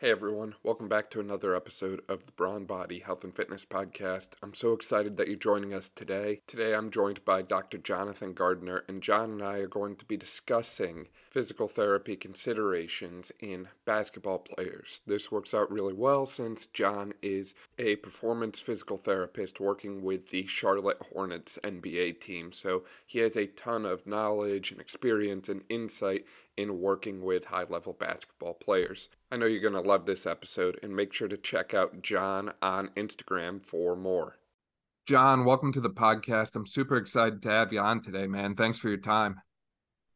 Hey everyone, welcome back to another episode of the Brawn Body Health and Fitness Podcast. I'm so excited that you're joining us today. Today I'm joined by Dr. Jonathon Gardner, and Jon and I are going to be discussing physical therapy considerations in basketball players. This works out really well since Jon is a performance physical therapist working with the Charlotte Hornets NBA team, so he has a ton of knowledge and experience and insight in working with high level basketball players. I know you're going to love this episode and make sure to check out Jon on Instagram for more. Jon, welcome to the podcast. I'm super excited to have you on today, man. Thanks for your time.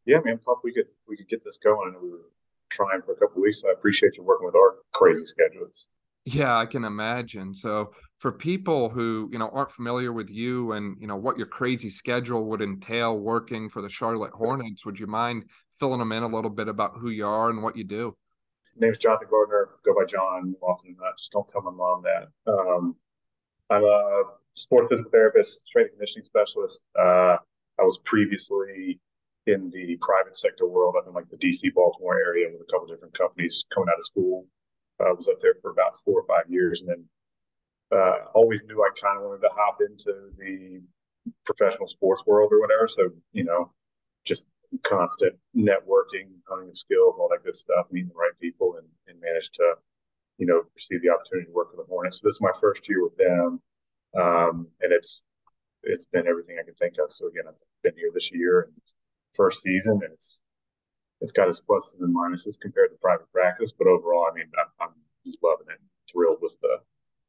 Yeah, man. Thought we could we could get this going. We were trying for a couple weeks. So I appreciate you working with our crazy schedules. Yeah, I can imagine. So for people who, you know, aren't familiar with you and, you know, what your crazy schedule would entail working for the Charlotte Hornets, would you mind filling them in a little bit about who you are and what you do. Name's Jonathon Gardner. Go by Jon often. Uh, just don't tell my mom that. Um, I'm a sports physical therapist, strength and conditioning specialist. Uh, I was previously in the private sector world up in like the DC Baltimore area with a couple different companies coming out of school. I uh, was up there for about four or five years and then uh, always knew I kind of wanted to hop into the professional sports world or whatever. So, you know, just constant networking, honing of skills, all that good stuff, meeting the right people, and, and managed to, you know, receive the opportunity to work for the Hornets. So this is my first year with them, um, and it's it's been everything I can think of. So again, I've been here this year and first season, and it's it's got its pluses and minuses compared to private practice, but overall, I mean, I'm, I'm just loving it, thrilled with the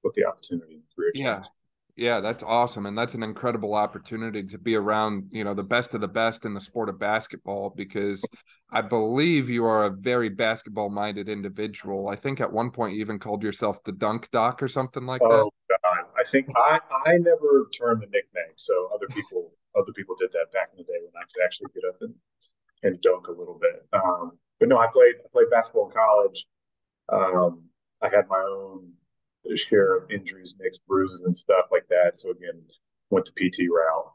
with the opportunity and career change. Yeah. That's awesome. And that's an incredible opportunity to be around, you know, the best of the best in the sport of basketball because I believe you are a very basketball minded individual. I think at one point you even called yourself the dunk doc or something like oh, that. Oh God. I think I, I never termed the nickname. So other people other people did that back in the day when I could actually get up and, and dunk a little bit. Um, but no, I played I played basketball in college. Um, I had my own share of injuries, nicks, bruises, and stuff like that. So again, went the PT route,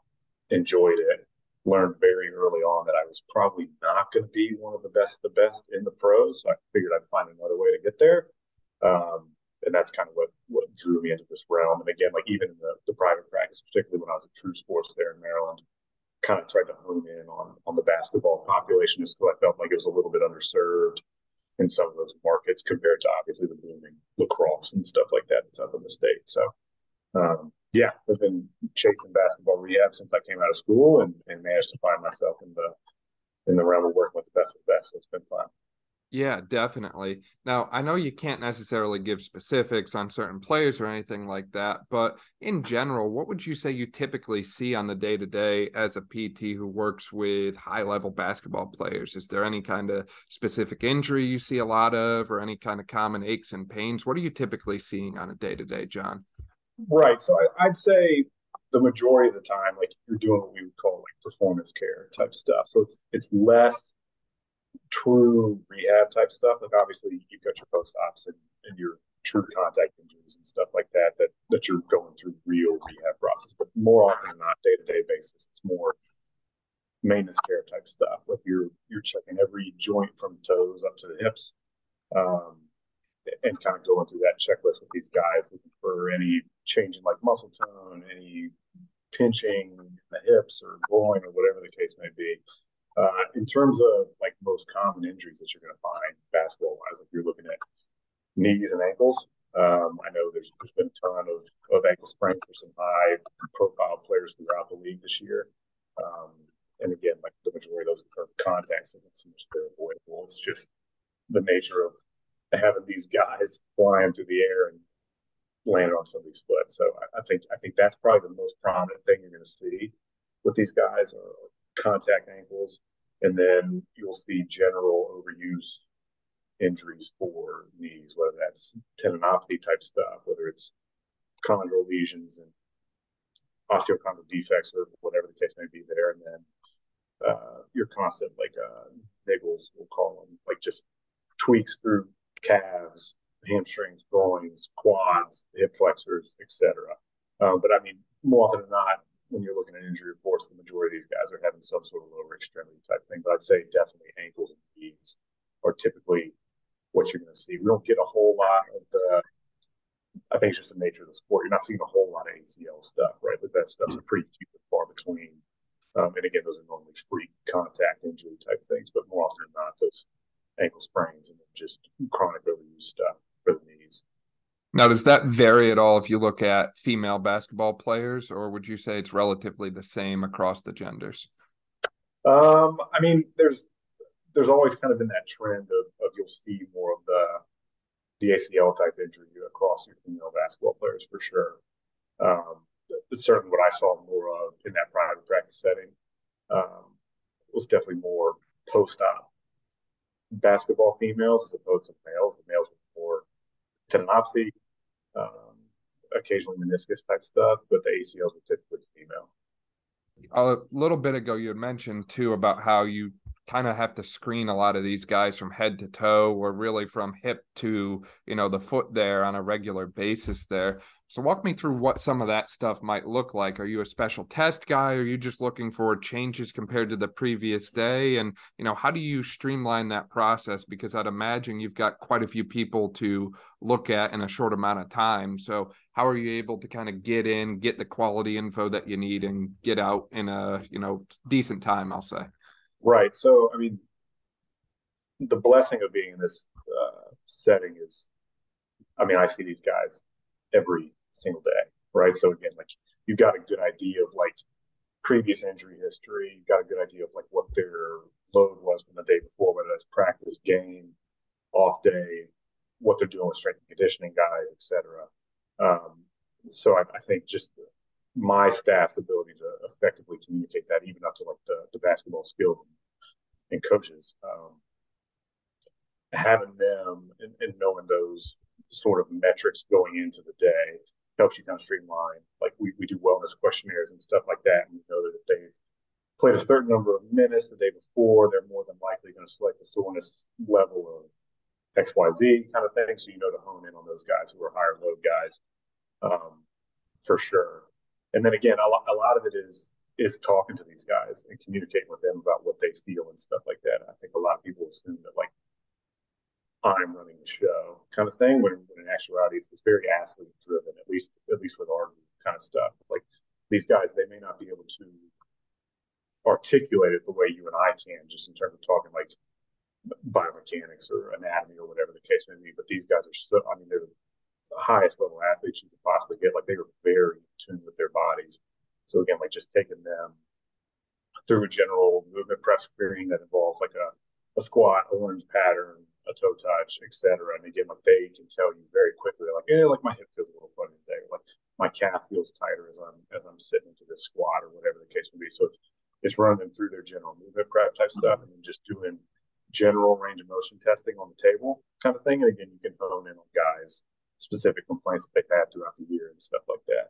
enjoyed it, learned very early on that I was probably not going to be one of the best of the best in the pros. So I figured I'd find another way to get there. Um, and that's kind of what, what drew me into this realm. And again, like even in the, the private practice, particularly when I was at True Sports there in Maryland, kind of tried to hone in on on the basketball population just because I felt like it was a little bit underserved in some of those markets compared to obviously the booming lacrosse and stuff like that that's up in the state. So, um, yeah, I've been chasing basketball rehab since I came out of school and, and managed to find myself in the in the realm of working with the best of the best. So it's been fun. Yeah, definitely. Now, I know you can't necessarily give specifics on certain players or anything like that, but in general, what would you say you typically see on the day to day as a PT who works with high level basketball players? Is there any kind of specific injury you see a lot of, or any kind of common aches and pains? What are you typically seeing on a day to day, Jon? Right. So I'd say the majority of the time, like you're doing what we would call like performance care type stuff. So it's it's less true rehab type stuff. Like obviously you've got your post ops and, and your true contact injuries and stuff like that, that that you're going through real rehab process. But more often than not, day to day basis, it's more maintenance care type stuff. Like you're you're checking every joint from toes up to the hips, um, and kind of going through that checklist with these guys, looking for any change in like muscle tone, any pinching in the hips or groin or whatever the case may be. Uh, in terms of like most common injuries that you're going to find basketball wise, if you're looking at knees and ankles, um, I know there's, there's been a ton of, of ankle sprains for some high profile players throughout the league this year. Um, and again, like the majority of those are contacts, and it's they're avoidable. It's just the nature of having these guys flying through the air and landing on somebody's foot. So I, I think I think that's probably the most prominent thing you're going to see with these guys are contact ankles, and then you'll see general overuse injuries for knees, whether that's tendinopathy type stuff, whether it's chondral lesions and osteochondral defects or whatever the case may be there, and then uh, your constant like uh, niggles, we'll call them, like just tweaks through calves, hamstrings, groins, quads, hip flexors, etc. Um, but I mean, more often than not, when you're looking at injury reports, the majority of these guys are having some sort of lower extremity type thing. But I'd say definitely ankles and knees are typically what you're going to see. We don't get a whole lot of the. I think it's just the nature of the sport. You're not seeing a whole lot of ACL stuff, right? But that stuff's pretty few and far between. Um, and again, those are normally free contact injury type things, but more often than not, those ankle sprains and just chronic overuse stuff for the knees. Now, does that vary at all if you look at female basketball players, or would you say it's relatively the same across the genders? Um, I mean, there's there's always kind of been that trend of, of you'll see more of the the ACL type injury across your female basketball players for sure. Um, it's certainly what I saw more of in that private practice setting. Um, was definitely more post-op basketball females as opposed to males. The males were more tendinopathy, um, occasionally meniscus type stuff, but the ACLs were typically female. A little bit ago, you had mentioned too about how you kind of have to screen a lot of these guys from head to toe or really from hip to you know the foot there on a regular basis there. So walk me through what some of that stuff might look like. Are you a special test guy? Are you just looking for changes compared to the previous day? And you know how do you streamline that process? Because i'd imagine you've got quite a few people to look at in a short amount of time. So how are you able to kind of get in get the quality info that you need and get out in a you know decent time i'll say Right. So, I mean, the blessing of being in this uh, setting is, I mean, I see these guys every single day, right? So again, like you've got a good idea of like previous injury history, you've got a good idea of like what their load was from the day before, whether that's practice, game, off day, what they're doing with strength and conditioning guys, etc. Um, so I, I, think just my staff's ability to effectively communicate that, even up to like the, the basketball skills and, coaches, um, having them and, and, knowing those sort of metrics going into the day helps you kind of streamline. Like we, we do wellness questionnaires and stuff like that. And we know that if they've played a certain number of minutes the day before, they're more than likely going to select the soreness level of XYZ kind of thing. So you know to hone in on those guys who are higher load guys um, for sure and then again, a lot, a lot of it is is talking to these guys and communicating with them about what they feel and stuff like that. I think a lot of people assume that like I'm running the show kind of thing, when, when in actuality it's, it's very athlete driven. At least at least with our kind of stuff. Like these guys, they may not be able to articulate it the way you and I can, just in terms of talking like biomechanics or anatomy or whatever the case may be. But these guys are so. I mean, they're the highest level athletes you could possibly get. Like they were very in tune with their bodies. So again, like just taking them through a general movement prep screening that involves like a, a squat, a lunge pattern, a toe touch, etc. And again, like they can tell you very quickly, like, yeah, like my hip feels a little funny today, like my calf feels tighter as I'm as I'm sitting into this squat or whatever the case may be. So it's it's running them through their general movement prep type mm-hmm. stuff and then just doing general range of motion testing on the table kind of thing. And again, you can hone in on guys specific complaints that they've had throughout the year and stuff like that.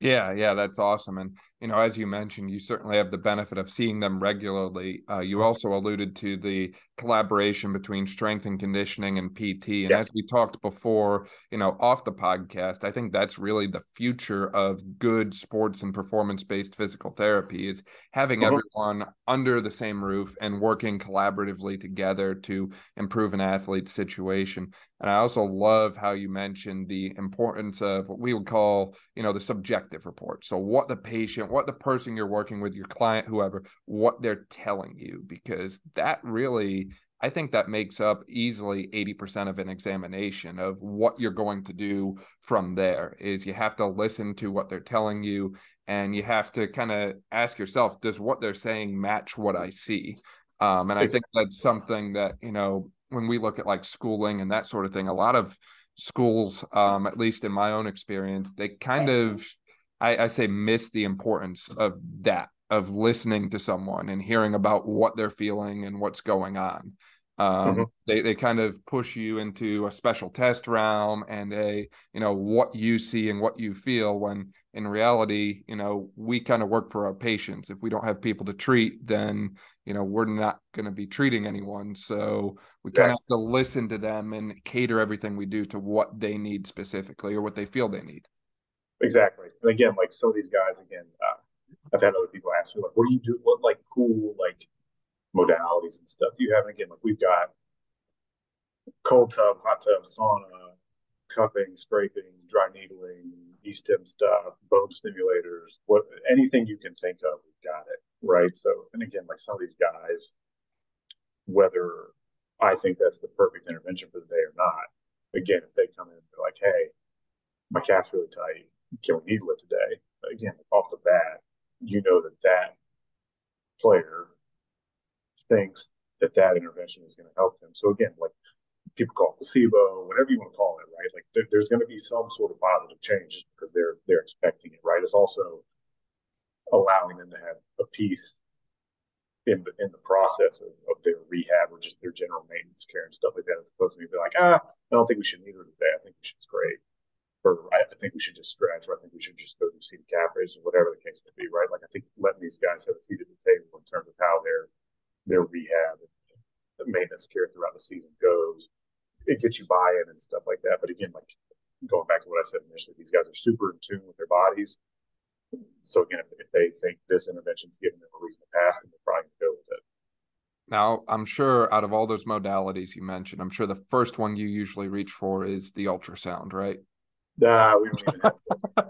Yeah, yeah, that's awesome. And you know, as you mentioned, you certainly have the benefit of seeing them regularly. Uh, you also alluded to the collaboration between strength and conditioning and PT. And yeah. as we talked before, you know, off the podcast, I think that's really the future of good sports and performance based physical therapy is having uh-huh. everyone under the same roof and working collaboratively together to improve an athlete's situation. And I also love how you mentioned the importance of what we would call, you know, the subjective report. So what the patient, what the person you're working with, your client, whoever, what they're telling you, because that really, I think that makes up easily 80% of an examination of what you're going to do from there is you have to listen to what they're telling you and you have to kind of ask yourself, does what they're saying match what I see? Um, and I think that's something that, you know, when we look at like schooling and that sort of thing, a lot of schools, um, at least in my own experience, they kind of, I, I say, miss the importance of that, of listening to someone and hearing about what they're feeling and what's going on. Um, mm-hmm. they, they kind of push you into a special test realm and a, you know, what you see and what you feel when in reality, you know, we kind of work for our patients. If we don't have people to treat, then you know we're not going to be treating anyone so we kind of have to listen to them and cater everything we do to what they need specifically or what they feel they need exactly. And again like some of these guys again uh, i've had other people ask me like what do you do? What like cool like modalities and stuff do you have? And again like we've got cold tub, hot tub, sauna, cupping, scraping, dry needling, E-stim stuff, bone stimulators, what anything you can think of, we've got it, right? So, and again, like some of these guys, whether I think that's the perfect intervention for the day or not, again, if they come in and they're like, hey, my calf's really tight, needle it today? Again, off the bat, you know that that player thinks that that intervention is going to help them. So again, like people call it placebo, whatever you want to call it, right? Like there, there's going to be some sort of positive change just because they're they're expecting it, right? It's also allowing them to have a piece in the in the process of, of their rehab or just their general maintenance care and stuff like that, as opposed to be like, ah, I don't think we should neither today. I think should scrape. Or I, think we should just stretch, or I think we should just go do seated calf raises, or whatever the case may be, right? Like I think letting these guys have a seat at the table in terms of how their their rehab and maintenance care throughout the season goes it gets you buy-in and stuff like that. But again, like going back to what I said initially, these guys are super in tune with their bodies. So again, if, if they think this intervention's given them a reason to pass, then they're probably going to go with it. Now, I'm sure out of all those modalities you mentioned, I'm sure the first one you usually reach for is the ultrasound, right? Nah, we don't even have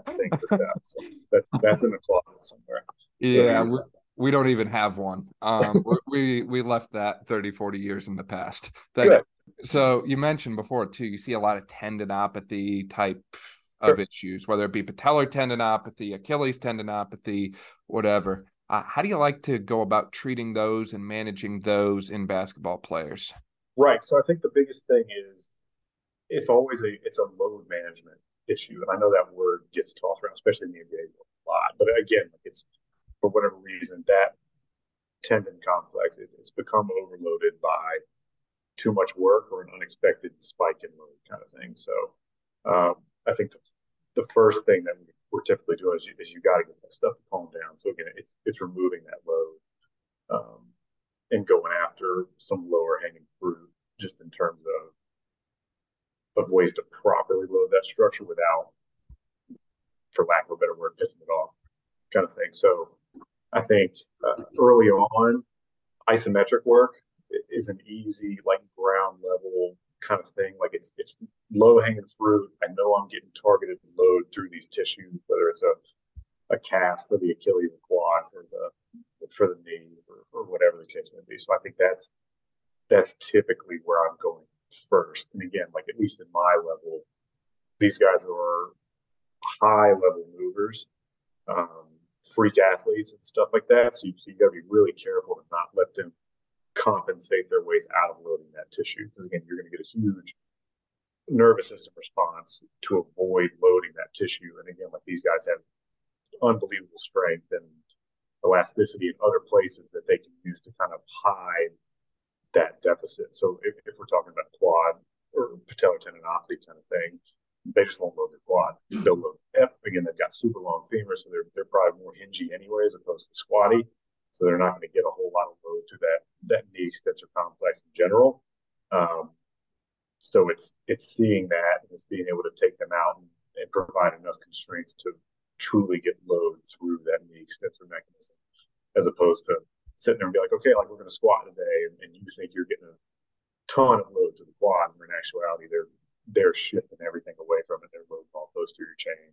to think that. So that's that's in the closet somewhere. Yeah, we, we, don't even have one. Um, we we left that 30, 40 years in the past. That, so you mentioned before too, you see a lot of tendinopathy type of sure. issues, whether it be patellar tendinopathy, Achilles tendinopathy, whatever. Uh, how do you like to go about treating those and managing those in basketball players? Right. So I think the biggest thing is it's always a it's a load management issue, and I know that word gets tossed around, especially in the NBA a lot. But again, it's for whatever reason that tendon complex it, it's become overloaded by too much work or an unexpected spike in load kind of thing. So um, I think the, the, first thing that we're typically doing is you, is you got to get that stuff to calm down. So again, it's it's removing that load um, and going after some lower hanging fruit, just in terms of ways to properly load that structure without, for lack of a better word, pissing it off, kind of thing. So I think uh, early on, isometric work is an easy like ground level kind of thing. Like it's it's low hanging fruit. I know I'm getting targeted load through these tissues, whether it's a a calf for the Achilles and quad for the for the knee or, or whatever the case may be. So I think that's that's typically where I'm going first. And again, like at least in my level, these guys are high level movers, um, freak athletes and stuff like that. So you, so you got to be really careful to not let them compensate their ways out of loading that tissue. Because again, you're going to get a huge nervous system response to avoid loading that tissue. And again, like these guys have unbelievable strength and elasticity in other places that they can use to kind of hide that deficit. So if, if we're talking about quad or patellar tendinopathy kind of thing, they just won't load their quad. They'll load hip. Again, they've got super long femurs, so they're they're probably more hingy anyway, as opposed to squatty. So they're not going to get a whole lot of load through that that knee extensor complex in general. Um, so it's it's seeing that and it's being able to take them out and, and provide enough constraints to truly get load through that knee extensor mechanism, as opposed to sitting there and be like, okay, like we're going to squat today, and, and you think you're getting a ton of load to the quad, and in actuality, they're they're shifting everything away from it. They're loading all posterior chain,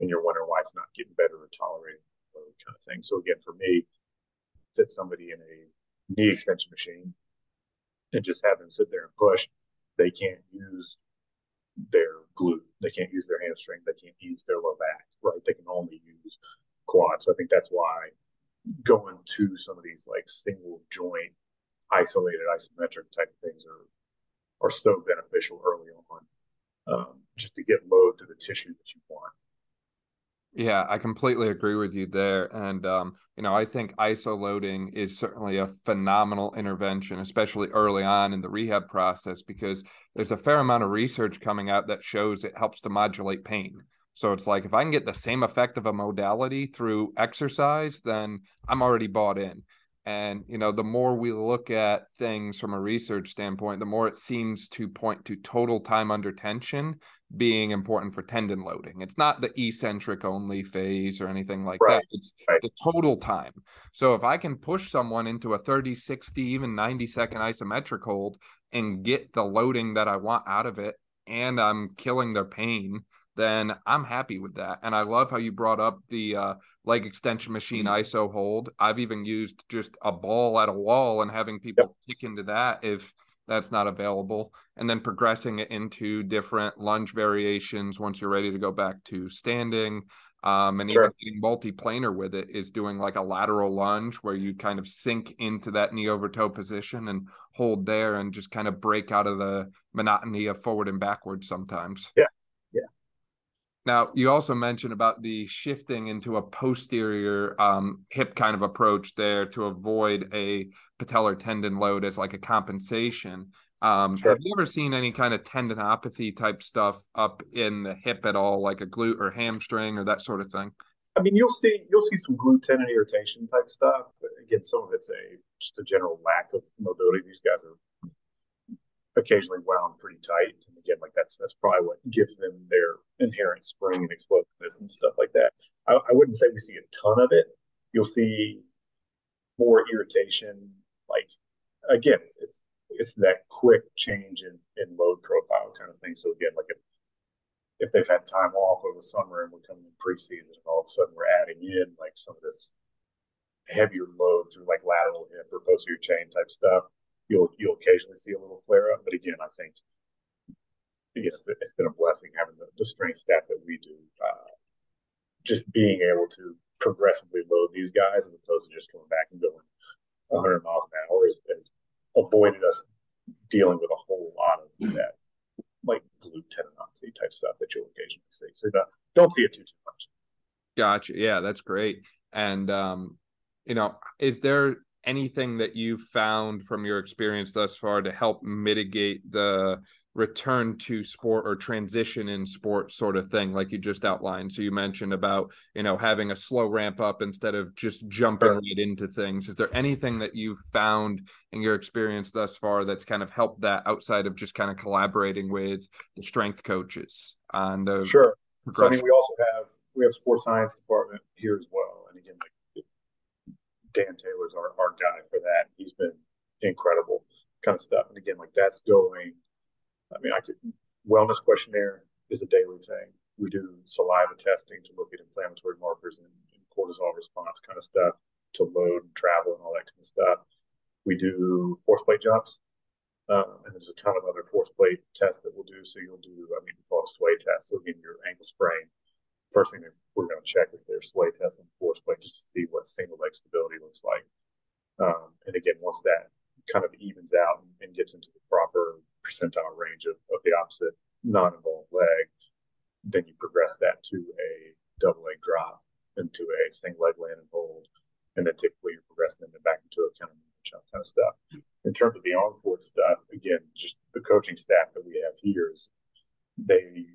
and you're wondering why it's not getting better or tolerating load kind of thing. So again, for me, sit somebody in a knee extension machine and just have them sit there and push, they can't use their glute. They can't use their hamstring. They can't use their low back, right? They can only use quad. So I think that's why going to some of these like single joint, isolated isometric type things are are so beneficial early on, um, just to get load to the tissue that you want. Yeah, I completely agree with you there. And, um, you know, I think ISO loading is certainly a phenomenal intervention, especially early on in the rehab process, because there's a fair amount of research coming out that shows it helps to modulate pain. So it's like if I can get the same effect of a modality through exercise, then I'm already bought in. And, you know, the more we look at things from a research standpoint, the more it seems to point to total time under tension being important for tendon loading. It's not the eccentric only phase or anything like right. that. It's right. the total time. So if I can push someone into a 30, 60, even 90 second isometric hold and get the loading that I want out of it, and I'm killing their pain, then I'm happy with that. And I love how you brought up the uh, leg extension machine mm-hmm. ISO hold. I've even used just a ball at a wall and having people yep. kick into that if that's not available, and then progressing it into different lunge variations once you're ready to go back to standing. Um, and sure. even getting multi-planar with it is doing like a lateral lunge where you kind of sink into that knee over toe position and hold there and just kind of break out of the monotony of forward and backwards sometimes. Yeah. Now, you also mentioned about the shifting into a posterior um, hip kind of approach there to avoid a patellar tendon load as like a compensation. Um, sure. Have you ever seen any kind of tendinopathy type stuff up in the hip at all, like a glute or hamstring or that sort of thing? I mean, you'll see you'll see some glute tendon irritation type stuff. But again, some of it's a just a general lack of mobility. These guys are occasionally wound pretty tight. And again, like that's that's probably what gives them their inherent spring and explosiveness and stuff like that. I, I wouldn't say we see a ton of it. You'll see more irritation. Like again, it's, it's it's that quick change in, in load profile kind of thing. So again, like if, if they've had time off over the summer and we're coming in preseason and all of a sudden we're adding in like some of this heavier load through like lateral hip or posterior chain type stuff, you'll you'll occasionally see a little flare up. But again, I think you know, it's been a blessing having the, the strength staff that we do. Uh, just being able to progressively load these guys as opposed to just coming back and going 100 miles an hour has, has avoided us dealing with a whole lot of that like glute tendinopathy type stuff that you'll occasionally see. So don't, don't see it too too much. Gotcha. Yeah, that's great. And um, you know, is there anything that you've found from your experience thus far to help mitigate the return to sport or transition in sport sort of thing like you just outlined? So you mentioned about you know having a slow ramp up instead of just jumping sure. right into things. Is there anything that you've found in your experience thus far that's kind of helped that outside of just kind of collaborating with the strength coaches and uh, sure. So, i mean we also have we have sports science department here as well. And again like Dan Taylor's our, our guy for that. He's been incredible kind of stuff. And again, like that's going, I mean, I could, wellness questionnaire is a daily thing. We do saliva testing to look at inflammatory markers and, and cortisol response kind of stuff to load and travel and all that kind of stuff. We do force plate jumps. And there's a ton of other force plate tests that we'll do. So you'll do, I mean, we call it a sway test. So again, your ankle sprain first thing we're going to check is their sway test and force plate just to see what single leg stability looks like. Um, and again, once that kind of evens out and, and gets into the proper percentile range of, of the opposite non-involved leg, then you progress that to a double leg drop into a single leg land and hold. And then typically you're progressing them back into a kind of jump kind of stuff. In terms of the on court stuff, again, just the coaching staff that we have here is they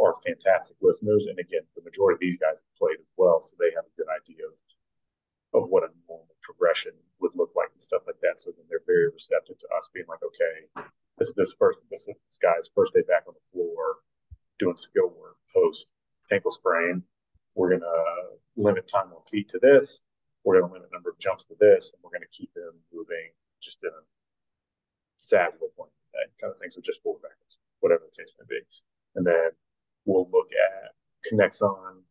are fantastic listeners. And again, the majority of these guys have played as well, so they have a good idea of of what a normal progression would look like and stuff like that. So then they're very receptive to us being like, okay, this is this first this is this guy's first day back on the floor doing skill work post ankle sprain. We're gonna limit time on feet to this. We're gonna limit number of jumps to this, and we're gonna keep him moving just in a sagittal plane that kind of thing. So just forward backwards, whatever the case may be. And then we'll look at Kinexon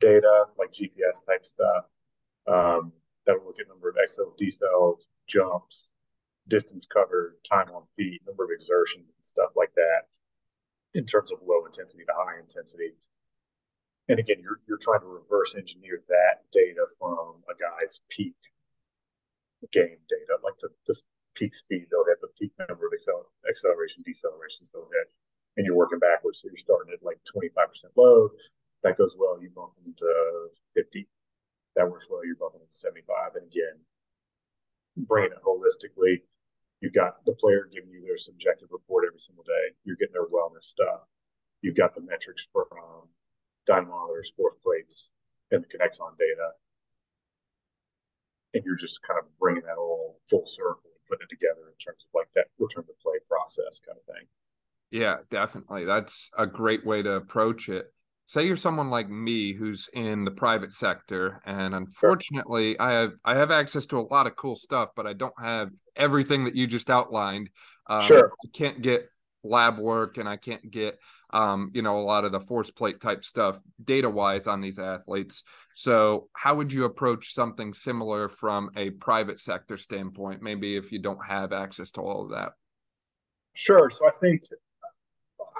data, like GPS type stuff. Um, that will look at number of decels, decels, jumps, distance covered, time on feet, number of exertions, and stuff like that in terms of low intensity to high intensity. And again, you're, you're trying to reverse engineer that data from a guy's peak game data, like the, the peak speed they'll hit, the peak number of accel- acceleration, decelerations they'll hit and you're working backwards. So you're starting at like 25% load. That goes well, you bump them to 50. That works well, you're bumping them to 75. And again, bringing it holistically, you've got the player giving you their subjective report every single day. You're getting their wellness stuff. You've got the metrics from um, dynamometers, force plates, and the Kinexon data. and you're just kind of bringing that all full circle and putting it together in terms of like that return to play process kind of thing. Yeah, definitely. That's a great way to approach it. Say you're someone like me who's in the private sector, and unfortunately, sure. I have I have access to a lot of cool stuff, but I don't have everything that you just outlined. Um, sure, I can't get lab work, and I can't get um, you know, a lot of the force plate type stuff data wise on these athletes. So, how would you approach something similar from a private sector standpoint? Maybe if you don't have access to all of that. Sure. So, I think,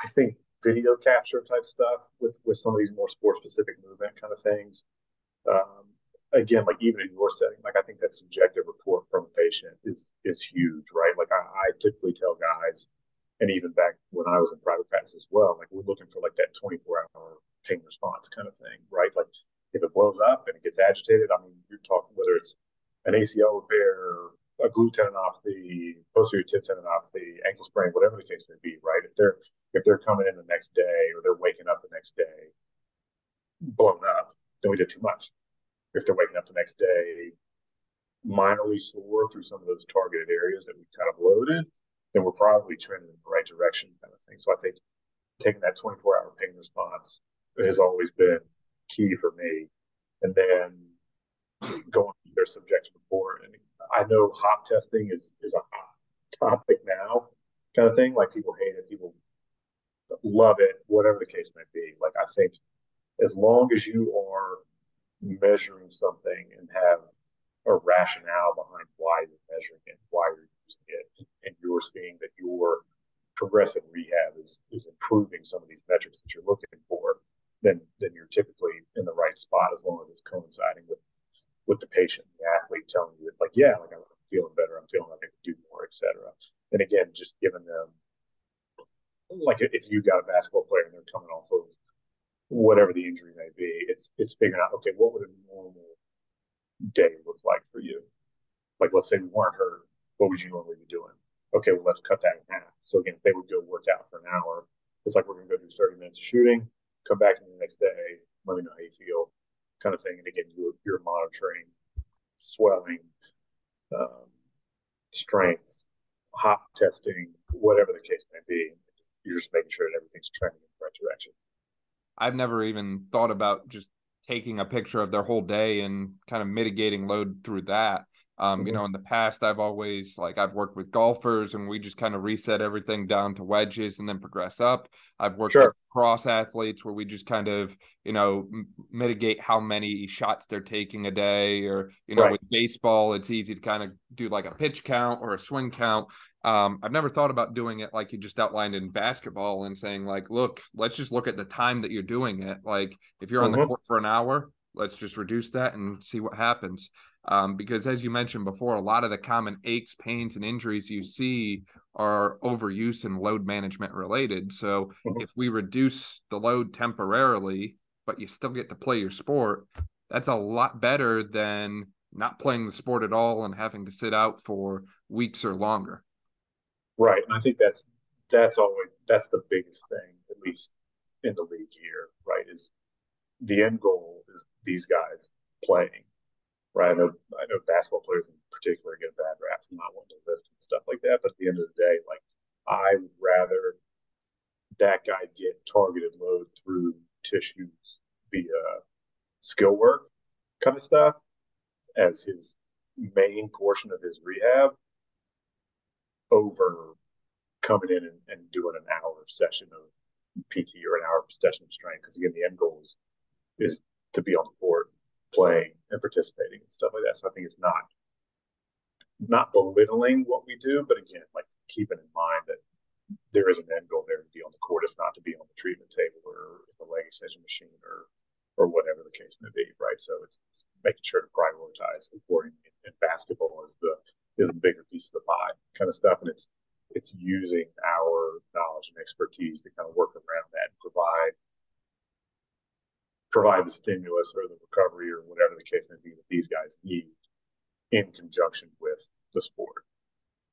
I think video capture type stuff with with some of these more sport specific movement kind of things. Um, again, like even in your setting, like I think that subjective report from a patient is is huge, right? Like I, I typically tell guys and even back when I was in private practice as well, like we're looking for like that 24 hour pain response kind of thing, right? Like if it blows up and it gets agitated, I mean, you're talking whether it's an ACL repair, a glute tendinopathy, posterior tib tendinopathy, ankle sprain, whatever the case may be, right? If they're if they're coming in the next day or they're waking up the next day blown up, then we did too much. If they're waking up the next day minorly sore through some of those targeted areas that we kind of loaded, then we're probably trending in the right direction, kind of thing. So I think taking that 24 hour pain response has always been key for me. And then going to their subjective report. And I know hop testing is, is a hot topic now, kind of thing. Like people hate it, people love it, whatever the case may be. Like I think as long as you are measuring something and have a rationale behind why you're measuring it, why you're using it, and you're seeing that your progressive rehab is is improving some of these metrics that you're looking for, then then you're typically in the right spot as long as it's coinciding with with the patient, the athlete telling you that like, yeah, like I'm feeling better, I'm feeling like I can do more, etc. And again, just giving them like if you got a basketball player and they're coming off of whatever the injury may be, it's it's figuring out okay, what would a normal day look like for you? Like let's say we weren't hurt, what would you normally be doing? Okay, well, let's cut that in half. So again, if they would go work out for an hour, it's like we're going to go do 30 minutes of shooting, come back to me the next day, let me know how you feel, kind of thing. And again, you're, you're monitoring swelling, um, strength, hop testing, whatever the case may be. You're just making sure that everything's trending in the right direction. I've never even thought about just taking a picture of their whole day and kind of mitigating load through that. Um, mm-hmm. you know, in the past, I've always like I've worked with golfers and we just kind of reset everything down to wedges and then progress up. I've worked sure. with cross athletes where we just kind of, you know, m- mitigate how many shots they're taking a day, or you know, right. with baseball, it's easy to kind of do like a pitch count or a swing count. Um, I've never thought about doing it like you just outlined in basketball and saying like, look, let's just look at the time that you're doing it. Like if you're on mm-hmm. the court for an hour, let's just reduce that and see what happens. Um, because as you mentioned before, a lot of the common aches, pains, and injuries you see are overuse and load management related. So mm-hmm. if we reduce the load temporarily, but you still get to play your sport, that's a lot better than not playing the sport at all and having to sit out for weeks or longer. Right. And I think that's that's always that's the biggest thing, at least in the league here, right? Is the end goal is these guys playing right? I know I know basketball players in particular get a bad rap for not wanting to lift and stuff like that. But at the end of the day, like I would rather that guy get targeted load through tissues via skill work kind of stuff as his main portion of his rehab over coming in and, and doing an hour session of PT or an hour session of strength. Because again, the end goal is, is to be on the court playing and participating and stuff like that. So I think it's not not belittling what we do, but again, like keeping in mind that there is an end goal there to be on the court. It's not to be on the treatment table or the leg extension machine or or whatever the case may be, right? So it's, it's making sure to prioritize accordingly. And basketball is the is the bigger piece of the pie kind of stuff, and it's it's using our knowledge and expertise to kind of work around that and provide provide the stimulus or the recovery or whatever the case may be that these guys need in conjunction with the sport.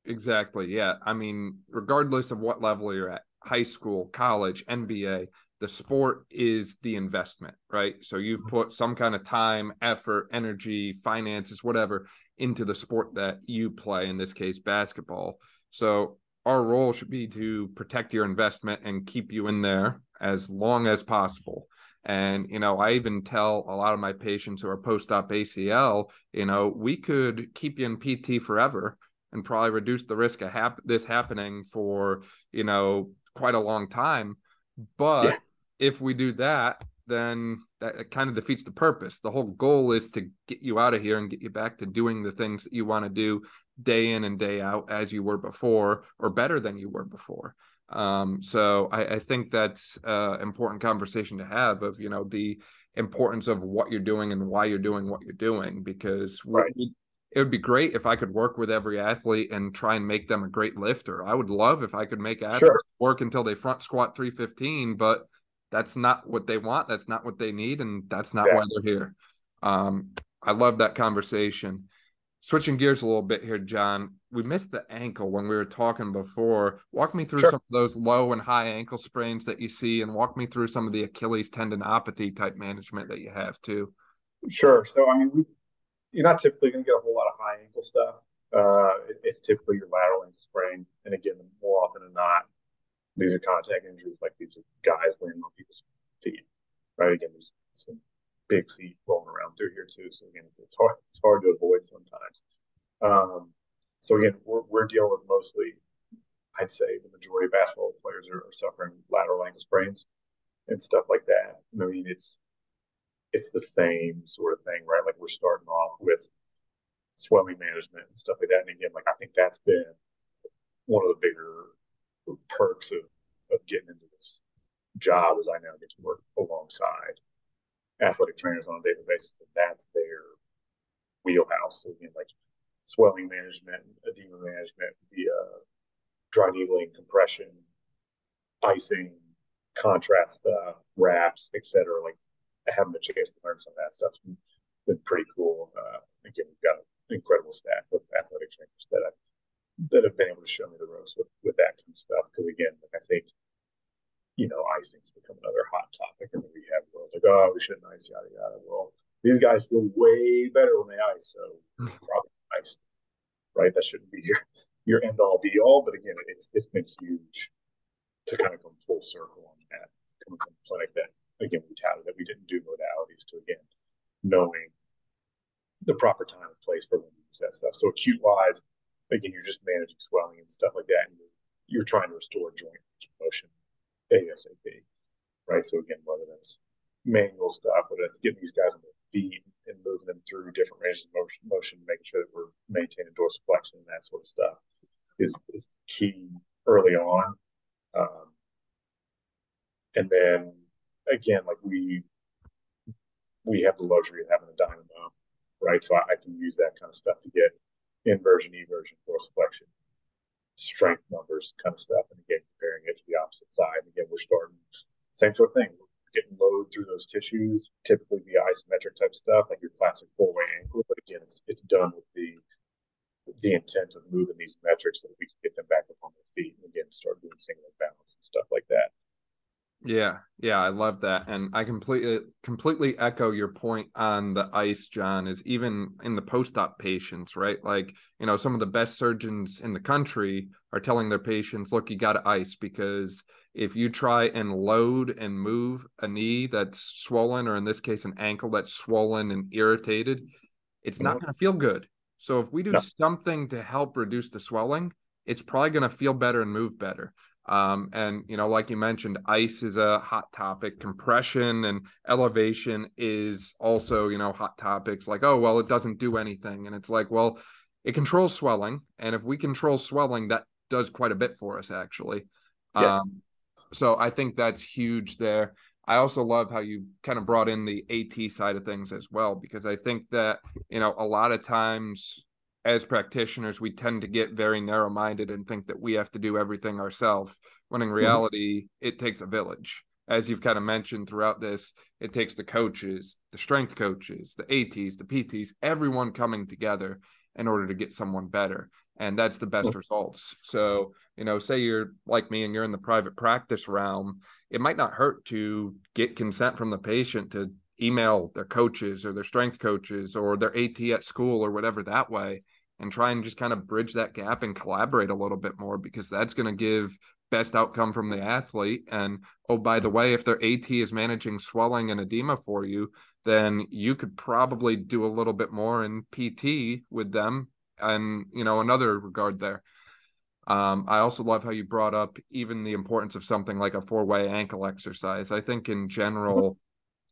Exactly. Yeah. I mean, regardless of what level you're at, high school, college, NBA, the sport is the investment, right? So you've put some kind of time, effort, energy, finances, whatever into the sport that you play, in this case, basketball. So our role should be to protect your investment and keep you in there as long as possible. And, you know, I even tell a lot of my patients who are post op ACL, you know, we could keep you in PT forever and probably reduce the risk of hap- this happening for, you know, quite a long time. But Yeah. if we do that, then that kind of defeats the purpose. The whole goal is to get you out of here and get you back to doing the things that you want to do day in and day out as you were before or better than you were before. Um, so I, I think that's uh important conversation to have of, you know, the importance of what you're doing and why you're doing what you're doing because Right. we- it would be great if I could work with every athlete and try and make them a great lifter. I would love if I could make athletes Sure. work until they front squat 315, but that's not what they want. That's not what they need. And that's not why they're here. Um, I love that conversation. Switching gears a little bit here, Jon. We missed the ankle when we were talking before. Walk me through Sure. some of those low and high ankle sprains that you see, and walk me through some of the Achilles tendinopathy type management that you have too. Sure. So, I mean, we, you're not typically going to get a whole lot of high ankle stuff. Uh, it, it's typically your lateral ankle sprain. And again, more often than not, these are contact injuries. Like these are guys landing on people's feet, right? Again, there's some big feet rolling around through here too. So again, it's, it's hard it's hard to avoid sometimes. Um, so again, we're we're dealing with mostly, I'd say, the majority of basketball players are, are suffering lateral ankle sprains and stuff like that. I mean, it's it's the same sort of thing, right? Like we're starting off with swelling management and stuff like that. And again, like I think that's been one of the bigger perks of, of getting into this job is I now get to work alongside athletic trainers on a daily basis, and that's their wheelhouse. So again, like swelling management, edema management via uh, dry needling, compression, icing, contrast stuff, wraps, etc. Like having the chance to learn some of that stuff's been, been pretty cool. Uh, again, we've got an incredible staff of athletic trainers that have that have been able to show me the ropes with, with that kind of stuff. Because again, like I think, you know, icing's become another hot topic in the rehab world. Like, oh, we shouldn't ice, yada yada. Well, these guys feel way better when they ice, so hmm. probably ice, right? That shouldn't be your your end all be all. But again, it's it's been huge to kind of come full circle on that coming from a clinic that again we touted that we didn't do modalities to again knowing the proper time and place for when to use that stuff. So acute wise, again, you're just managing swelling and stuff like that, and you're, you're trying to restore joint motion ASAP, right? So again, whether that's manual stuff, whether that's getting these guys on their and moving them through different ranges of motion, motion making sure that we're maintaining dorsiflexion and that sort of stuff is, is key early on. Um, and then again, like we we have the luxury of having a dynamo, right? So I, I can use that kind of stuff to get inversion, eversion, dorsiflexion, strength numbers, kind of stuff, and again comparing it to the opposite side. Again, we're starting same sort of thing. We're getting load through those tissues, typically via isometric type stuff, like your classic four way ankle. But again, it's it's done with the the intent of moving these metrics so that we can get them back up on their feet and again start doing single balance and stuff like that. Yeah, yeah, I love that. And I completely completely echo your point on the ice, Jon, is even in the post-op patients, right? Like, you know, some of the best surgeons in the country are telling their patients, look, you got to ice because if you try and load and move a knee that's swollen, or in this case, an ankle that's swollen and irritated, it's not going to feel good. So if we do No. something to help reduce the swelling, it's probably going to feel better and move better. Um, and you know, like you mentioned, ice is a hot topic. Compression and elevation is also, you know, hot topics. Like, oh well, it doesn't do anything, and it's like, well, it controls swelling, and if we control swelling, that does quite a bit for us, actually. Yes. Um, so I think that's huge there. I also love how you kind of brought in the AT side of things as well, because I think that, you know, a lot of times as practitioners, we tend to get very narrow minded and think that we have to do everything ourselves, when in mm-hmm. reality, it takes a village. As you've kind of mentioned throughout this, it takes the coaches, the strength coaches, the ATs, the PTs, everyone coming together in order to get someone better. And that's the best results. So, you know, say you're like me and you're in the private practice realm, it might not hurt to get consent from the patient to email their coaches or their strength coaches or their AT at school or whatever that way and try and just kind of bridge that gap and collaborate a little bit more because that's going to give best outcome from the athlete and oh by the way if their AT is managing swelling and edema for you then you could probably do a little bit more in PT with them and you know another regard there um, I also love how you brought up even the importance of something like a four way ankle exercise. I think in general,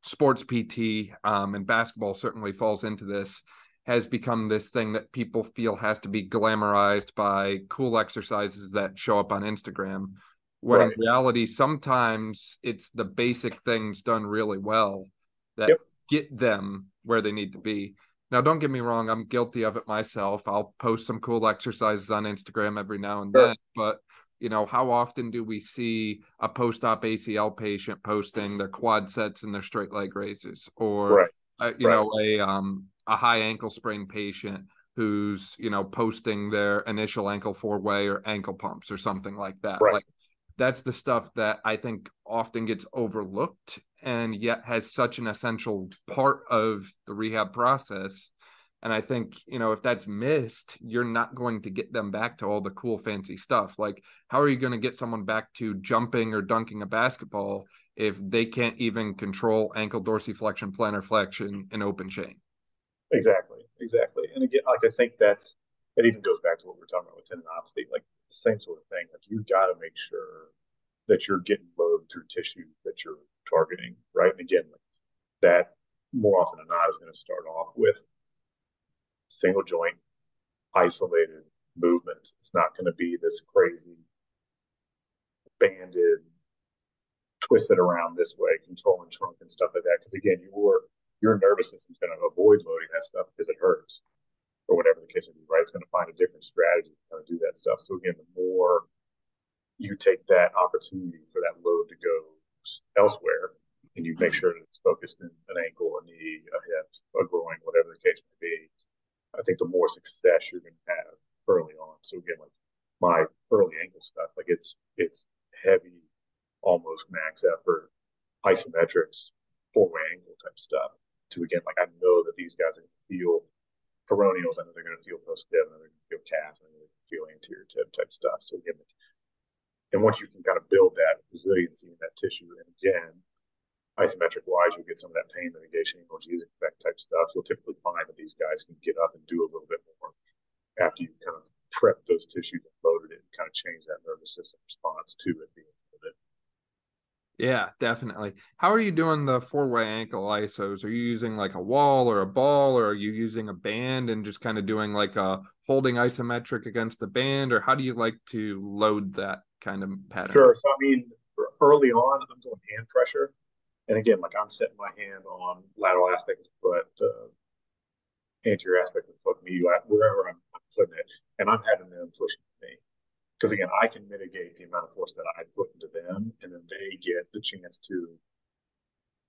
sports PT um, and basketball certainly falls into this, has become this thing that people feel has to be glamorized by cool exercises that show up on Instagram. When right. in reality, sometimes it's the basic things done really well that yep. get them where they need to be. Now, don't get me wrong, I'm guilty of it myself. I'll post some cool exercises on Instagram every now and sure. then, but you know, how often do we see a post-op ACL patient posting their quad sets and their straight leg raises, or right. uh, you right. know, a um a high ankle sprain patient who's you know posting their initial ankle four way or ankle pumps or something like that. Right. Like that's the stuff that I think often gets overlooked and yet has such an essential part of the rehab process. And I think, you know, if that's missed, you're not going to get them back to all the cool, fancy stuff. Like, how are you going to get someone back to jumping or dunking a basketball if they can't even control ankle dorsiflexion, plantar flexion, and open chain? Exactly. Exactly. And again, like, I think that's, it even goes back to what we are talking about with tendinopathy. Like, same sort of thing. Like you've got to make sure that you're getting load through tissue that you're targeting, right? And again, like that more often than not is going to start off with single joint, isolated movement. It's not going to be this crazy banded, twisted around this way, controlling trunk and stuff like that. Because again, your your nervous system's going to avoid loading that stuff because it hurts or whatever the case may be, right? It's going to find a different strategy to kind of do that stuff. So again, the more you take that opportunity for that load to go elsewhere, and you make mm-hmm. sure that it's focused in an ankle, a knee, a hip, a groin, whatever the case may be, I think the more success you're going to have early on. So again, like my early ankle stuff, like it's it's heavy, almost max effort, isometrics, four way ankle type stuff. To again, like I know that these guys are going to feel peroneals, I know they're going to feel post tib, and they're going to feel calf, and they're going to feel anterior tib type stuff. So again, and once you can kind of build that resiliency in that tissue, and again, isometric wise, you'll get some of that pain mitigation, analgesic effect type stuff. You'll typically find that these guys can get up and do a little bit more after you've kind of prepped those tissues and loaded it and kind of change that nervous system response to it being yeah, definitely. How are you doing the four way ankle ISOs? Are you using like a wall or a ball, or are you using a band and just kind of doing like a holding isometric against the band, or how do you like to load that kind of pattern? Sure. So, I mean, early on, I'm doing hand pressure. And again, like I'm setting my hand on lateral aspect of the foot, uh, anterior aspect of the foot, me, wherever I'm, putting it. And I'm having them push because again, I can mitigate the amount of force that I put into them, and then they get the chance to.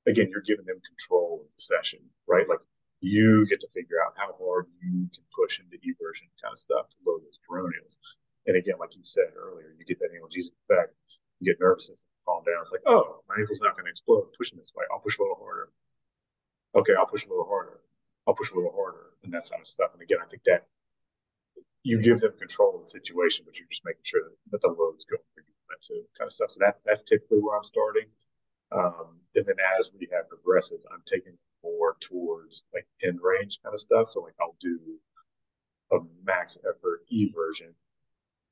Again, you're giving them control of the session, right? Like you get to figure out how hard you can push into eversion kind of stuff to load those peroneals. And again, like you said earlier, you get that analgesic effect, you get nervous system calm down. It's like, oh, my ankle's not going to explode I'm pushing this way. I'll push a little harder. Okay, I'll push a little harder. I'll push a little harder, and that kind of stuff. And again, I think that you give them control of the situation, but you're just making sure that, that the load's going for you, too, kind of stuff. So that that's typically where I'm starting. Um, and then as rehab progresses, I'm taking more towards like end range kind of stuff. So like I'll do a max effort eversion,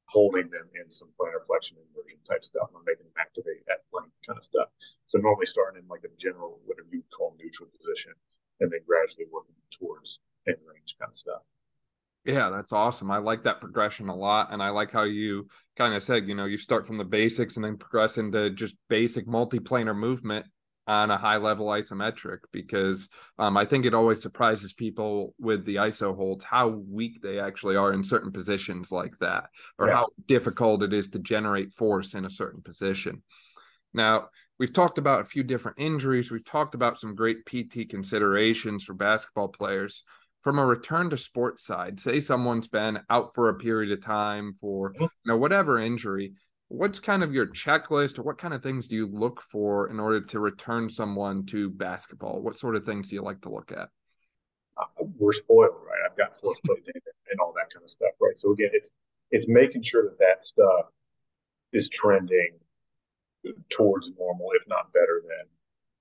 holding them in some plantar flexion inversion type stuff. I'm making them activate at length kind of stuff. So normally starting in like a general, whatever you call neutral position, and then gradually working towards end range kind of stuff. Yeah, that's awesome. I like that progression a lot. And I like how you kind of said, you know, you start from the basics and then progress into just basic multiplanar movement on a high level isometric because um, I think it always surprises people with the ISO holds how weak they actually are in certain positions like that, or yeah. how difficult it is to generate force in a certain position. Now, we've talked about a few different injuries. We've talked about some great PT considerations for basketball players from a return to sports side, say someone's been out for a period of time for mm-hmm. you know whatever injury, what's kind of your checklist or what kind of things do you look for in order to return someone to basketball? What sort of things do you like to look at? Uh, we're spoiled, right? I've got force plate data and all that kind of stuff, right? So again, it's it's making sure that that stuff is trending towards normal, if not better than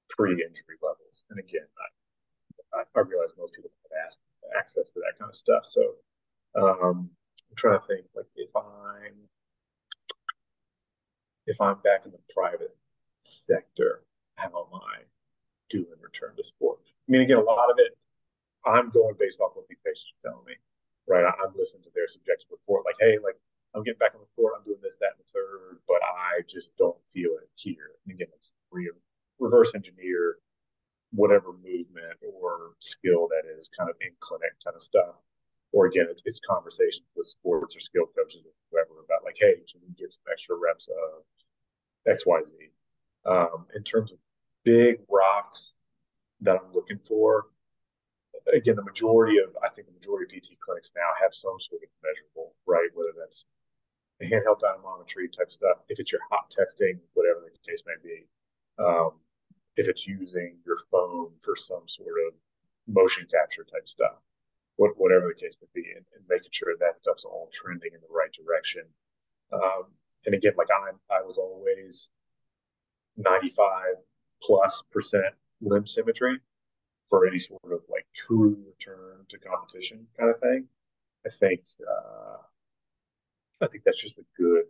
pre-injury levels. And again, I, I realize most people have access to that kind of stuff. So um, I'm trying to think, like if I'm if I'm back in the private sector, how am I doing return to sport? I mean, again, a lot of it, I'm going based off what these patients are telling me, right? I'm listening to their subjective report, like, hey, like I'm getting back on the court, I'm doing this, that, and the third, but I just don't feel it here. And again, re- reverse engineer whatever movement or skill that is kind of in clinic kind of stuff. Or again, it's, it's conversations with sports or skill coaches or whoever about like, hey, can we get some extra reps of X, Y, Z? Um, in terms of big rocks that I'm looking for, again, the majority of I think the majority of PT clinics now have some sort of measurable, right? Whether that's a handheld dynamometry type stuff, if it's your hop testing, whatever the case may be, um, if it's using your phone for some sort of motion capture type stuff, what, whatever the case may be, and, and, making sure that stuff's all trending in the right direction. Um, and again, like I, I was always 95 plus percent limb symmetry for any sort of like true return to competition kind of thing. I think uh, I think that's just a good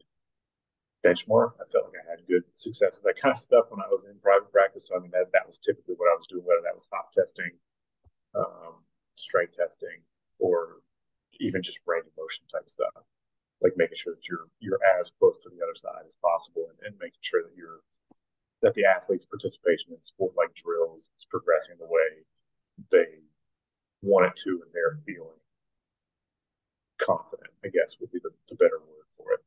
benchmark. I felt like I had good success with that kind of stuff when I was in private practice. So I mean that that was typically what I was doing, whether that was hop testing, um, testing, or even just range of motion type stuff. Like making sure that you're you're as close to the other side as possible and, and making sure that you're that the athlete's participation in sport like drills is progressing the way they want it to and they're feeling confident, I guess would be the, the better word for it.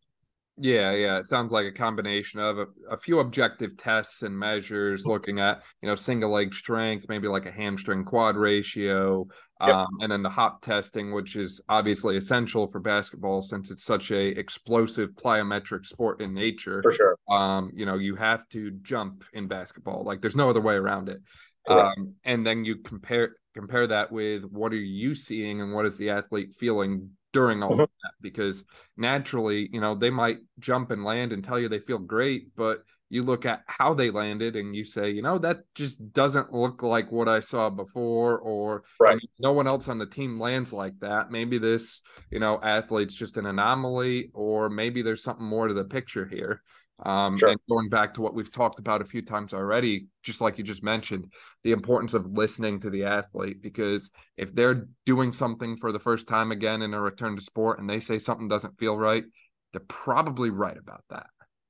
Yeah, yeah. It sounds like a combination of a, a, few objective tests and measures looking at, you know, single leg strength, maybe like a hamstring quad ratio, yep. um, and then the hop testing, which is obviously essential for basketball since it's such a explosive plyometric sport in nature. For sure. Um, you know, you have to jump in basketball. Like there's no other way around it. Um, and then you compare compare that with what are you seeing and what is the athlete feeling during all mm-hmm. of that because naturally, you know, they might jump and land and tell you they feel great, but you look at how they landed and you say, you know, that just doesn't look like what I saw before, or right. no one else on the team lands like that. Maybe this, you know, athlete's just an anomaly, or maybe there's something more to the picture here. Um, sure. And going back to what we've talked about a few times already, just like you just mentioned, the importance of listening to the athlete, because if they're doing something for the first time again in a return to sport and they say something doesn't feel right, they're probably right about that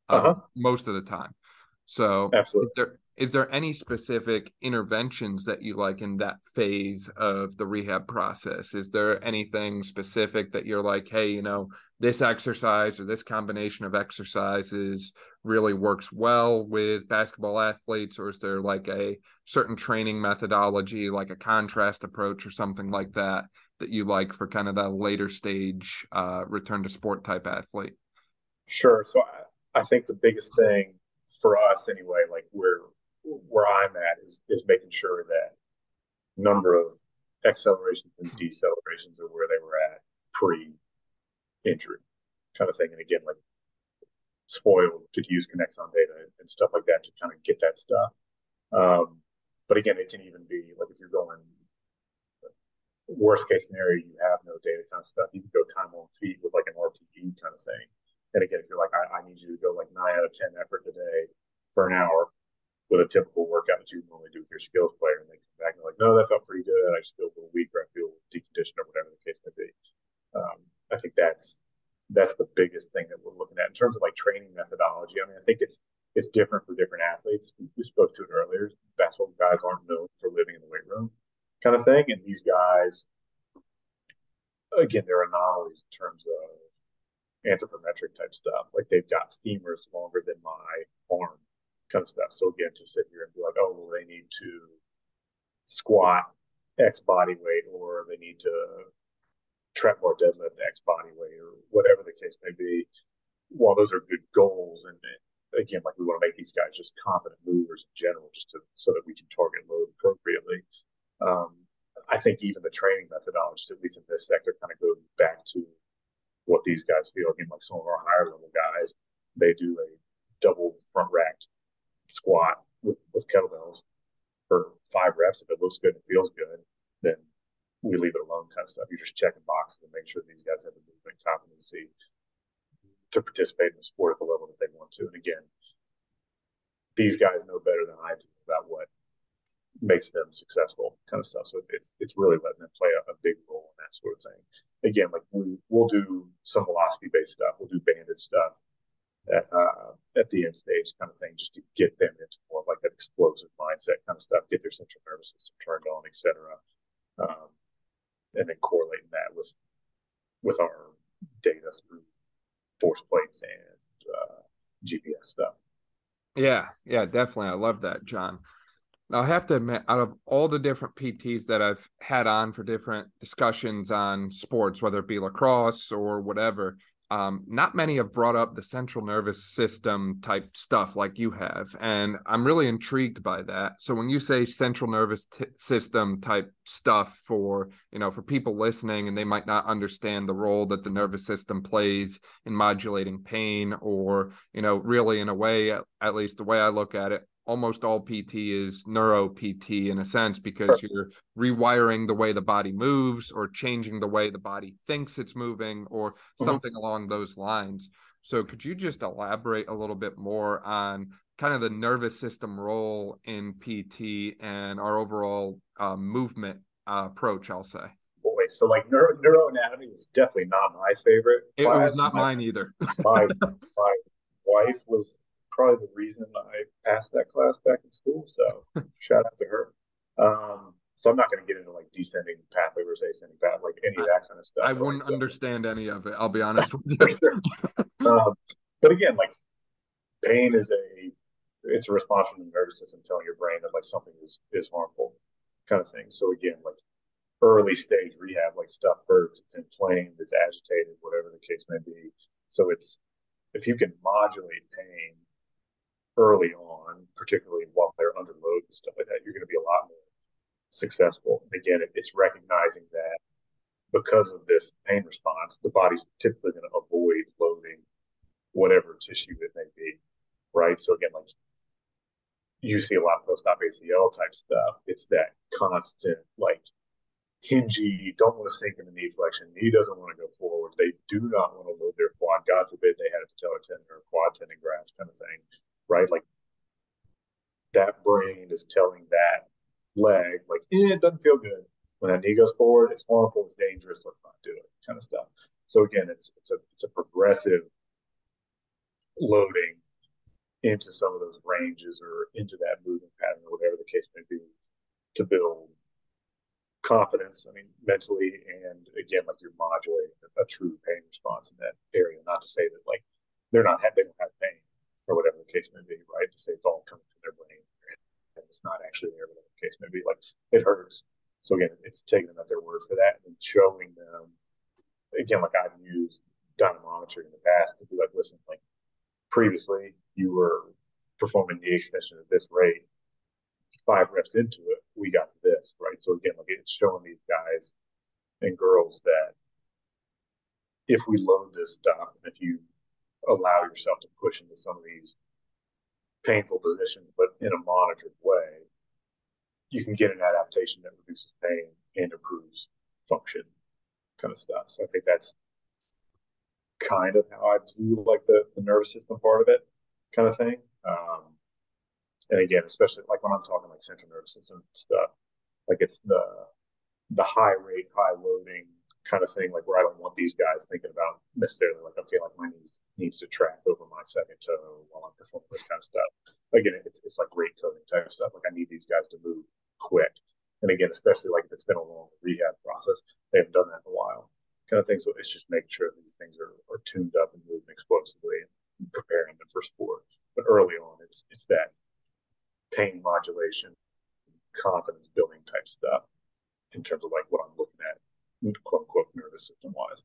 uh, uh-huh. most of the time. So, absolutely. There, is there any specific interventions that you like in that phase of the rehab process? Is there anything specific that you're like hey you know this exercise or this combination of exercises really works well with basketball athletes or is there like a certain training methodology like a contrast approach or something like that that you like for kind of that later stage uh, return to sport type athlete? Sure. So I, I think the biggest thing for us anyway like we're where I'm at is is making sure that number of accelerations and decelerations are where they were at pre injury kind of thing. And again, like spoiled to use Kinexon data and stuff like that to kind of get that stuff. Um, but again, it can even be like if you're going worst case scenario, you have no data kind of stuff. You can go time on feet with like an RPE kind of thing. And again, if you're like, I, I need you to go like nine out of 10 effort today for an hour, with a typical workout that you normally do with your skills player, and they come back and like, no, that felt pretty good. I just feel a little weak, or I feel deconditioned, or whatever the case may be. Um, I think that's that's the biggest thing that we're looking at in terms of like training methodology. I mean, I think it's it's different for different athletes. We, we spoke to it earlier. Basketball guys aren't known for living in the weight room, kind of thing, and these guys, again, they're anomalies in terms of anthropometric type stuff. Like they've got femurs longer than my arm kind of stuff. So again, to sit here and be like, oh, well, they need to squat X body weight, or they need to trap bar deadlift X body weight, or whatever the case may be. while those are good goals, and again, like we want to make these guys just competent movers in general, just to so that we can target load appropriately. Um, I think even the training methodologies, at least in this sector, kind of go back to what these guys feel. Again, like some of our higher level guys, they do a double front racked squat with, with kettlebells for five reps. If it looks good and feels good, then we leave it alone kind of stuff. You're just checking boxes and make sure these guys have the movement competency to participate in the sport at the level that they want to. And again, these guys know better than I do about what makes them successful kind of stuff. So it's it's really letting them play a, a big role in that sort of thing. Again, like we we'll do some velocity based stuff, we'll do banded stuff at uh, at the end stage kind of thing, just to get them into more like that explosive mindset kind of stuff, get their central nervous system turned on, etc. Um, and then correlating that with with our data through force plates and uh, GPS stuff. Yeah, yeah, definitely. I love that, Jon. Now, I have to admit, out of all the different PTs that I've had on for different discussions on sports, whether it be lacrosse or whatever, um, not many have brought up the central nervous system type stuff like you have. And I'm really intrigued by that. So when you say central nervous t- system type stuff for, you know, for people listening and they might not understand the role that the nervous system plays in modulating pain or, you know, really in a way, at, at least the way I look at it, almost all PT is neuro PT in a sense because you're rewiring the way the body moves or changing the way the body thinks it's moving or mm-hmm. something along those lines. So could you just elaborate a little bit more on kind of the nervous system role in PT and our overall uh, movement uh, approach, I'll say? Boy, so like neuro, neuroanatomy was definitely not my favorite. It class. was not my, mine either. my, my wife was probably the reason I passed that class back in school. So shout out to her. Um, so I'm not going to get into like descending pathway versus ascending path, like any of that kind of stuff. I wouldn't so, understand any of it. I'll be honest with you. sure. um, but again, like pain is a it's a response from the nervous system telling your brain that like something is is harmful, kind of thing. So again, like early stage rehab, like stuff hurts, it's inflamed, it's agitated, whatever the case may be. So it's if you can modulate pain early on, particularly while they're under load and stuff like that, you're going to be a lot more successful. And again, it's recognizing that because of this pain response, the body's typically going to avoid loading whatever tissue it may be, right? So again, like you see a lot of post-op ACL type stuff. It's that constant like hingy, don't want to sink in the knee flexion. Knee doesn't want to go forward. They do not want to load their quad. God forbid they had a patellar tendon or quad tendon graft kind of thing right? Like that brain is telling that leg, like, eh, it doesn't feel good. When that knee goes forward, it's harmful, it's dangerous, let's not do it, kind of stuff. So again, it's it's a it's a progressive loading into some of those ranges or into that movement pattern or whatever the case may be to build confidence, I mean, mentally, and again, like you're modulating a, a, true pain response in that area. Not to say that like they're not they don't have pain, or whatever the case may be, right? To say it's all coming from their brain and it's not actually there, whatever the case may be. Like it hurts. So again, it's taking them at their word for that and showing them again, like I've used dynamometry in the past to be like, listen, like previously you were performing the extension at this rate. Five reps into it, we got to this, right? So again, like it's showing these guys and girls that if we load this stuff, and if you allow yourself to push into some of these painful positions, but in a monitored way, you can get an adaptation that reduces pain and improves function kind of stuff. So I think that's kind of how I view like the, the nervous system part of it kind of thing. Um, and again, especially like when I'm talking like central nervous system stuff, like it's the the high rate, high loading kind of thing, like where I don't want these guys thinking about necessarily like, okay, like my knees needs to track over my second toe while I'm performing this kind of stuff. Again, it's, it's like rate coding type stuff. Like I need these guys to move quick. And again, especially like if it's been a long rehab process, they haven't done that in a while kind of thing. So it's just making sure these things are, are tuned up and moving explosively and preparing them for sport. But early on, it's, it's that pain modulation, confidence building type stuff in terms of like what I'm looking at system wise.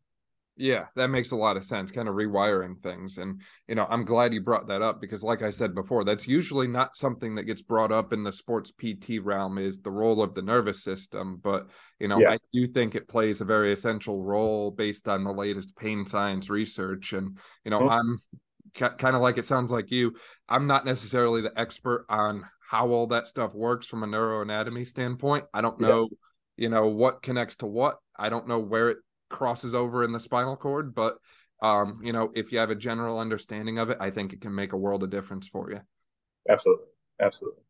Yeah, that makes a lot of sense, kind of rewiring things. And, you know, I'm glad you brought that up because, like I said before, that's usually not something that gets brought up in the sports PT realm is the role of the nervous system. But, you know, yeah. I do think it plays a very essential role based on the latest pain science research. And, you know, mm-hmm. I'm kind of like it sounds like you, I'm not necessarily the expert on how all that stuff works from a neuroanatomy standpoint. I don't know, yeah. you know, what connects to what. I don't know where it crosses over in the spinal cord, but um, you know, if you have a general understanding of it, I think it can make a world of difference for you. Absolutely. Absolutely.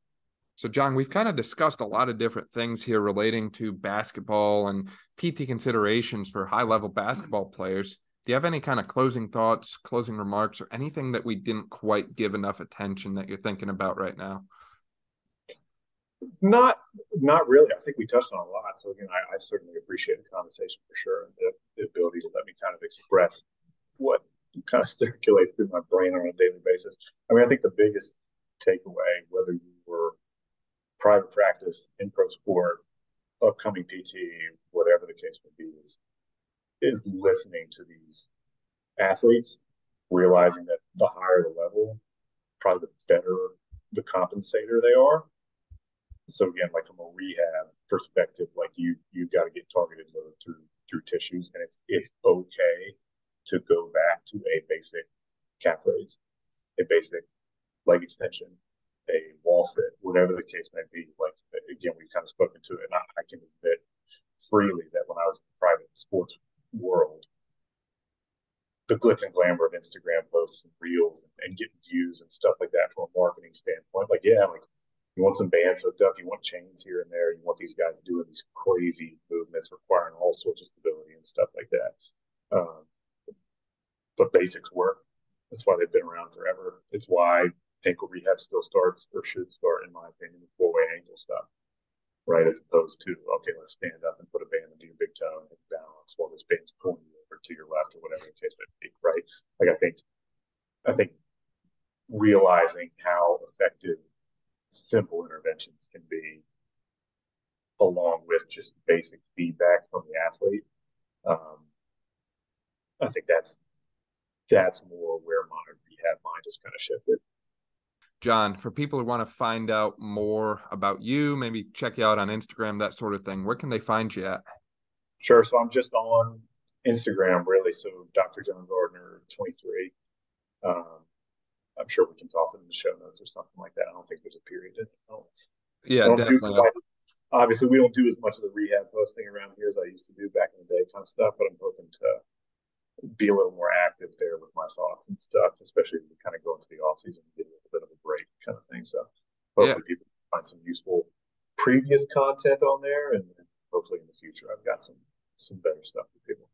So, Jon, we've kind of discussed a lot of different things here relating to basketball and PT considerations for high level basketball players. Do you have any kind of closing thoughts, closing remarks, or anything that we didn't quite give enough attention that you're thinking about right now? Not, not really. I think we touched on a lot. So again, I, I certainly appreciate the conversation for sure, and the, the, ability to let me kind of express what kind of circulates through my brain on a daily basis. I mean, I think the biggest takeaway, whether you were private practice, in pro sport, upcoming PT, whatever the case may be, is is listening to these athletes, realizing that the higher the level, probably the better the compensator they are so again, like from a rehab perspective, like you you've got to get targeted through through tissues, and it's it's okay to go back to a basic calf raise, a basic leg extension, a wall sit, whatever the case may be. Like again, we've kind of spoken to it, and I, I can admit freely that when I was in the private sports world, the glitz and glamour of Instagram posts and reels and, and getting views and stuff like that from a marketing standpoint, like yeah, like you want some bands hooked up, you want chains here and there, you want these guys doing these crazy movements requiring all sorts of stability and stuff like that. Um, but basics work. That's why they've been around forever. It's why ankle rehab still starts or should start, in my opinion, with four way ankle stuff, right? As opposed to, okay, let's stand up and put a band into your big toe and balance while this band's pulling you over to your left or whatever the case may be, right? Like I think, I think realizing how effective simple interventions can be, along with just basic feedback from the athlete. Um, I think that's that's more where my rehab mind has kind of shifted. Jon, for people who want to find out more about you, maybe check you out on Instagram, that sort of thing, where can they find you at? Sure. So I'm just on Instagram, really. So Dr. Jon Gardner, 23. Um, I'm sure we can toss it in the show notes or something like that. I don't think there's a period. Yeah, definitely. Do, obviously, we don't do as much of the rehab posting around here as I used to do back in the day, kind of stuff. But I'm hoping to be a little more active there with my thoughts and stuff, especially as we kind of go into the off season and get a little bit of a break, kind of thing. So hopefully, yeah. people find some useful previous content on there, and hopefully in the future, I've got some some better stuff for people.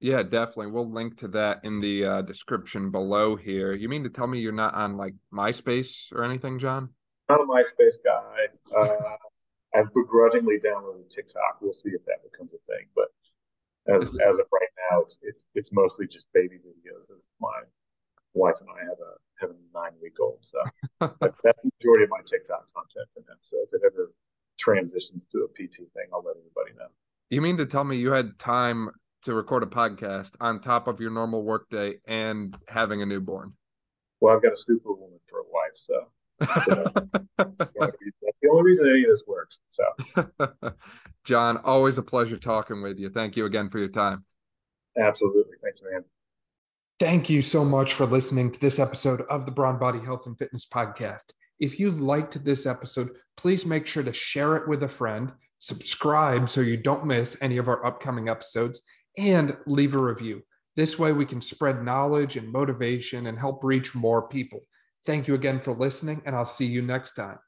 Yeah, definitely. We'll link to that in the uh, description below here. You mean to tell me you're not on like MySpace or anything, Jon? Not a MySpace guy. Uh, I've begrudgingly downloaded TikTok. We'll see if that becomes a thing. But as as of right now, it's it's it's mostly just baby videos. As my wife and I have a have a nine week old, so that's the majority of my TikTok content for them. So if it ever transitions to a PT thing, I'll let everybody know. You mean to tell me you had time to record a podcast on top of your normal workday and having a newborn? Well, I've got a superwoman for a wife, so. that's, the only reason any of this works. So, Jon, always a pleasure talking with you. Thank you again for your time. Absolutely. Thank you, man. Thank you so much for listening to this episode of the Brawn Body Health and Fitness Podcast. If you liked this episode, please make sure to share it with a friend, subscribe so you don't miss any of our upcoming episodes, and leave a review. This way, we can spread knowledge and motivation and help reach more people. Thank you again for listening, and I'll see you next time.